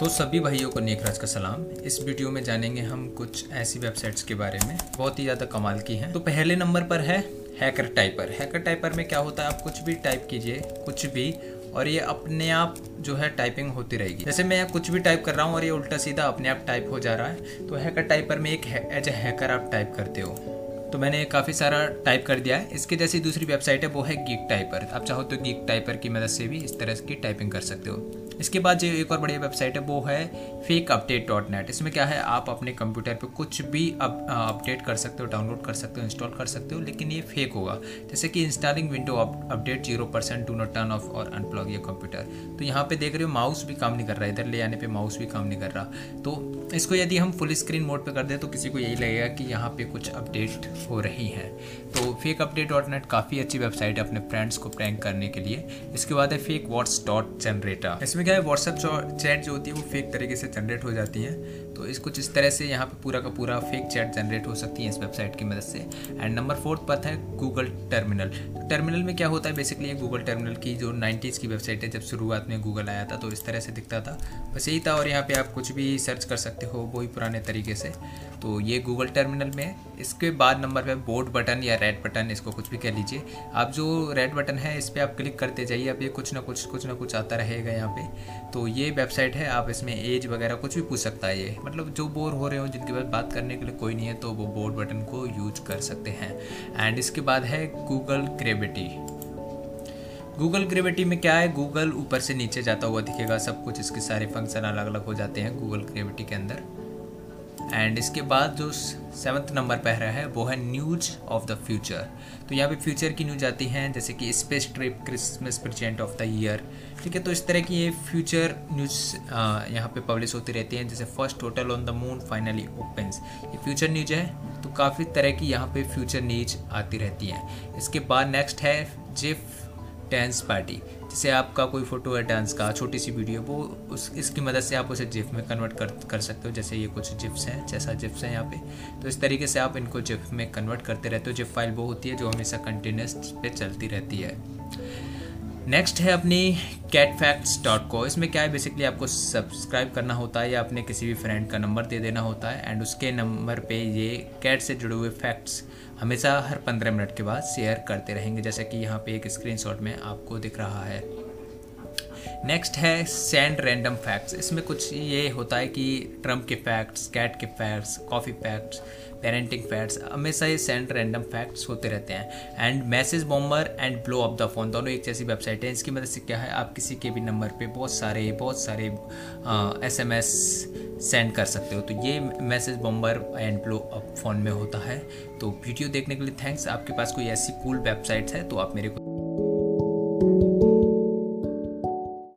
तो सभी भाइयों को नेकराज का सलाम। इस वीडियो में जानेंगे हम कुछ ऐसी वेबसाइट्स के बारे में। बहुत ही ज़्यादा कमाल की हैं। तो पहले नंबर पर है हैकर टाइपर। हैकर टाइपर में क्या होता है? आप कुछ भी टाइप कीजिए, कुछ भी, और ये अपने आप जो है टाइपिंग होती रहेगी। जैसे मैं कुछ भी टाइप कर रहा हूँ और ये उल्टा सीधा अपने आप टाइप हो जा रहा है तो हैकर टाइपर में एक एज ए हैकर आप टाइप करते हो। तो मैंने काफ़ी सारा टाइप कर दिया है। इसके जैसी दूसरी वेबसाइट है वो है गीक टाइपर आप चाहो तो गीक टाइपर की मदद से भी इस तरह की टाइपिंग कर सकते हो। इसके बाद जो एक और बढ़िया वेबसाइट है वो है फेक अपडेट डॉट नेट इसमें क्या है आप अपने कंप्यूटर पे कुछ भी अप, अपडेट कर सकते हो डाउनलोड कर सकते हो इंस्टॉल कर सकते हो लेकिन ये फेक होगा। जैसे कि installing window update zero percent do not turn off और अनप्लॉग ये कंप्यूटर तो यहाँ पे देख रहे हो माउस भी काम नहीं कर रहा। है इधर ले आने पर माउस भी काम नहीं कर रहा। तो इसको यदि हम फुल स्क्रीन मोड पर कर दें तो किसी को यही लगेगा कि यहाँ पे कुछ अपडेट हो रही हैं। तो फेक अपडेट डॉट नेट काफ़ी अच्छी वेबसाइट है अपने फ्रेंड्स को प्रैंक करने के लिए। इसके बाद है फेक वाट्स डॉट जनरेटर इसमें क्या है व्हाट्सएप चैट जो होती है वो फेक तरीके से जनरेट हो जाती है। तो इस कुछ इस तरह से यहाँ पे पूरा का पूरा फेक चैट जनरेट हो सकती है इस वेबसाइट की मदद से। एंड नंबर फोर्थ पर है गूगल टर्मिनल तो टर्मिनल में क्या होता है? बेसिकली गूगल टर्मिनल की जो नाइन्टीज़ की वेबसाइट है, जब शुरुआत में गूगल आया था तो इस तरह से दिखता था। बस यही था और यहाँ पर आप कुछ भी सर्च कर सकते हो वही पुराने तरीके से। तो ये गूगल टर्मिनल में, इसके बाद नंबर पर बोर्ड बटन या रेड बटन इसको कुछ भी कह लीजिए। आप जो रेड बटन है, इस पर आप क्लिक करते जाइए। अब ये कुछ ना कुछ कुछ ना कुछ आता रहेगा यहाँ पे। तो ये वेबसाइट है, आप इसमें एज वगैरह कुछ भी पूछ सकता है ये। मतलब जो बोर हो रहे हो, जिनके पास बात करने के लिए कोई नहीं है तो वो बोर्ड बटन को यूज़ कर सकते हैं। एंड इसके बाद है गूगल ग्रेविटी गूगल ग्रेविटी में क्या है? गूगल ऊपर से नीचे जाता हुआ दिखेगा। सब कुछ इसके सारे फ़ंक्शन अलग अलग हो जाते हैं गूगल ग्रेविटी के अंदर। एंड इसके बाद जो सेवन्थ नंबर पर रहा है, वो है न्यूज़ ऑफ़ द फ्यूचर तो यहाँ पे फ्यूचर की न्यूज़ आती हैं, जैसे कि space trip Christmas present of the year ठीक है तो इस तरह की ये फ्यूचर न्यूज़ यहाँ पे पब्लिश होती रहती हैं, जैसे first hotel on the moon finally opens ये फ्यूचर न्यूज़ है तो काफ़ी तरह की यहाँ पे फ्यूचर न्यूज़ आती रहती हैं. इसके बाद नेक्स्ट है जिफ डांस पार्टी जैसे आपका कोई फ़ोटो है डांस का छोटी सी वीडियो वो उस, इसकी मदद से आप उसे जिप में कन्वर्ट कर कर सकते हो, जैसे ये कुछ जिप्स हैं, जैसा जिप्स हैं यहाँ पे। तो इस तरीके से आप इनको जिप में कन्वर्ट करते रहते हो जिप फ़ाइल वो होती है, जो हमेशा कंटिन्यूस पे चलती रहती है। नेक्स्ट है अपनी कैट फैक्ट्स डॉट को इसमें क्या है? बेसिकली आपको सब्सक्राइब करना होता है या अपने किसी भी फ्रेंड का नंबर दे देना होता है। एंड उसके नंबर पे ये कैट से जुड़े हुए फैक्ट्स हमेशा हर पंद्रह मिनट के बाद शेयर करते रहेंगे। जैसे कि यहाँ पे एक स्क्रीनशॉट में आपको दिख रहा है। नेक्स्ट है सेंड रैंडम फैक्ट्स इसमें कुछ ये होता है कि ट्रंप के फैक्ट्स कैट के facts coffee facts parenting facts हमेशा ये सेंड रैंडम फैक्ट्स होते रहते हैं. And message bomber and blow off the phone दोनों एक जैसी वेबसाइट है. इसकी मदद मतलब से क्या है? आप किसी के भी नंबर पे बहुत सारे बहुत सारे एस एम एस सेंड कर सकते हो. तो ये message bomber and blow up phone में होता है. तो वीडियो देखने के लिए थैंक्स आपके पास कोई ऐसी कूल वेबसाइट्स है तो आप मेरे को